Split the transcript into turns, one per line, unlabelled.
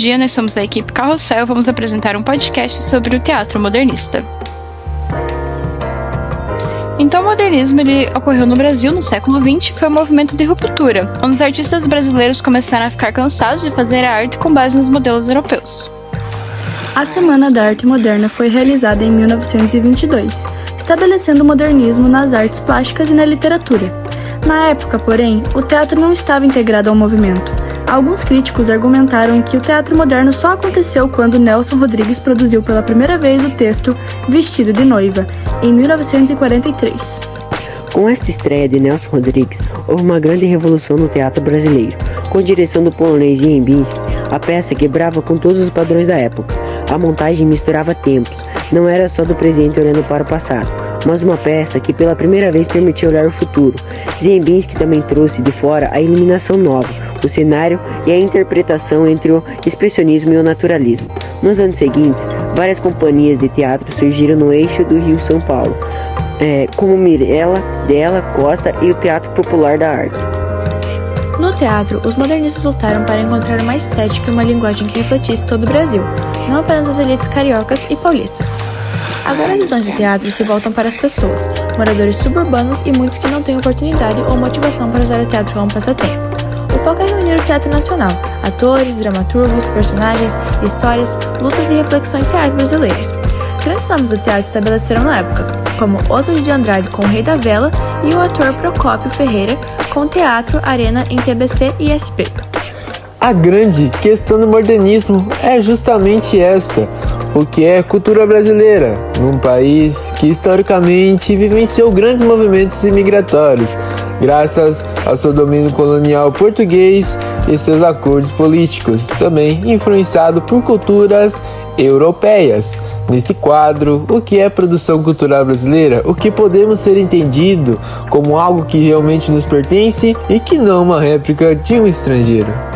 dia, nós somos da equipe Carrossel e vamos apresentar um podcast sobre o teatro modernista. Então, o modernismo ele ocorreu no Brasil no século XX foi um movimento de ruptura, onde os artistas brasileiros começaram a ficar cansados de fazer a arte com base nos modelos europeus.
A Semana da Arte Moderna foi realizada em 1922, estabelecendo o modernismo nas artes plásticas e na literatura. Na época, porém, o teatro não estava integrado ao movimento. Alguns críticos argumentaram que o teatro moderno só aconteceu quando Nelson Rodrigues produziu pela primeira vez o texto Vestido de Noiva, em 1943.
Com esta estreia de Nelson Rodrigues, houve uma grande revolução no teatro brasileiro. Com direção do polonês Jembinski, a peça quebrava com todos os padrões da época. A montagem misturava tempos, não era só do presente olhando para o passado, mas uma peça que pela primeira vez permitia olhar o futuro. Zembinski também trouxe de fora a iluminação nova, o cenário e a interpretação entre o expressionismo e o naturalismo. Nos anos seguintes, várias companhias de teatro surgiram no eixo do Rio-São Paulo, é, como Mirella, Della Costa e o Teatro Popular da Arte.
No teatro, os modernistas lutaram para encontrar uma estética e uma linguagem que refletisse todo o Brasil, não apenas as elites cariocas e paulistas. Agora as visões de teatro se voltam para as pessoas, moradores suburbanos e muitos que não têm oportunidade ou motivação para usar o teatro como passatempo. O foco é reunir o teatro nacional, atores, dramaturgos, personagens, histórias, lutas e reflexões reais brasileiras. Grandes nomes do teatro se estabeleceram na época, como Oswald de Andrade com O Rei da Vela e o ator Procópio Ferreira com Teatro Arena em TBC e SP.
A grande questão do modernismo é justamente esta: o que é cultura brasileira, num país que historicamente vivenciou grandes movimentos imigratórios, graças ao seu domínio colonial português e seus acordos políticos, também influenciado por culturas europeias. Nesse quadro, o que é produção cultural brasileira? O que podemos ser entendido como algo que realmente nos pertence e que não uma réplica de um estrangeiro.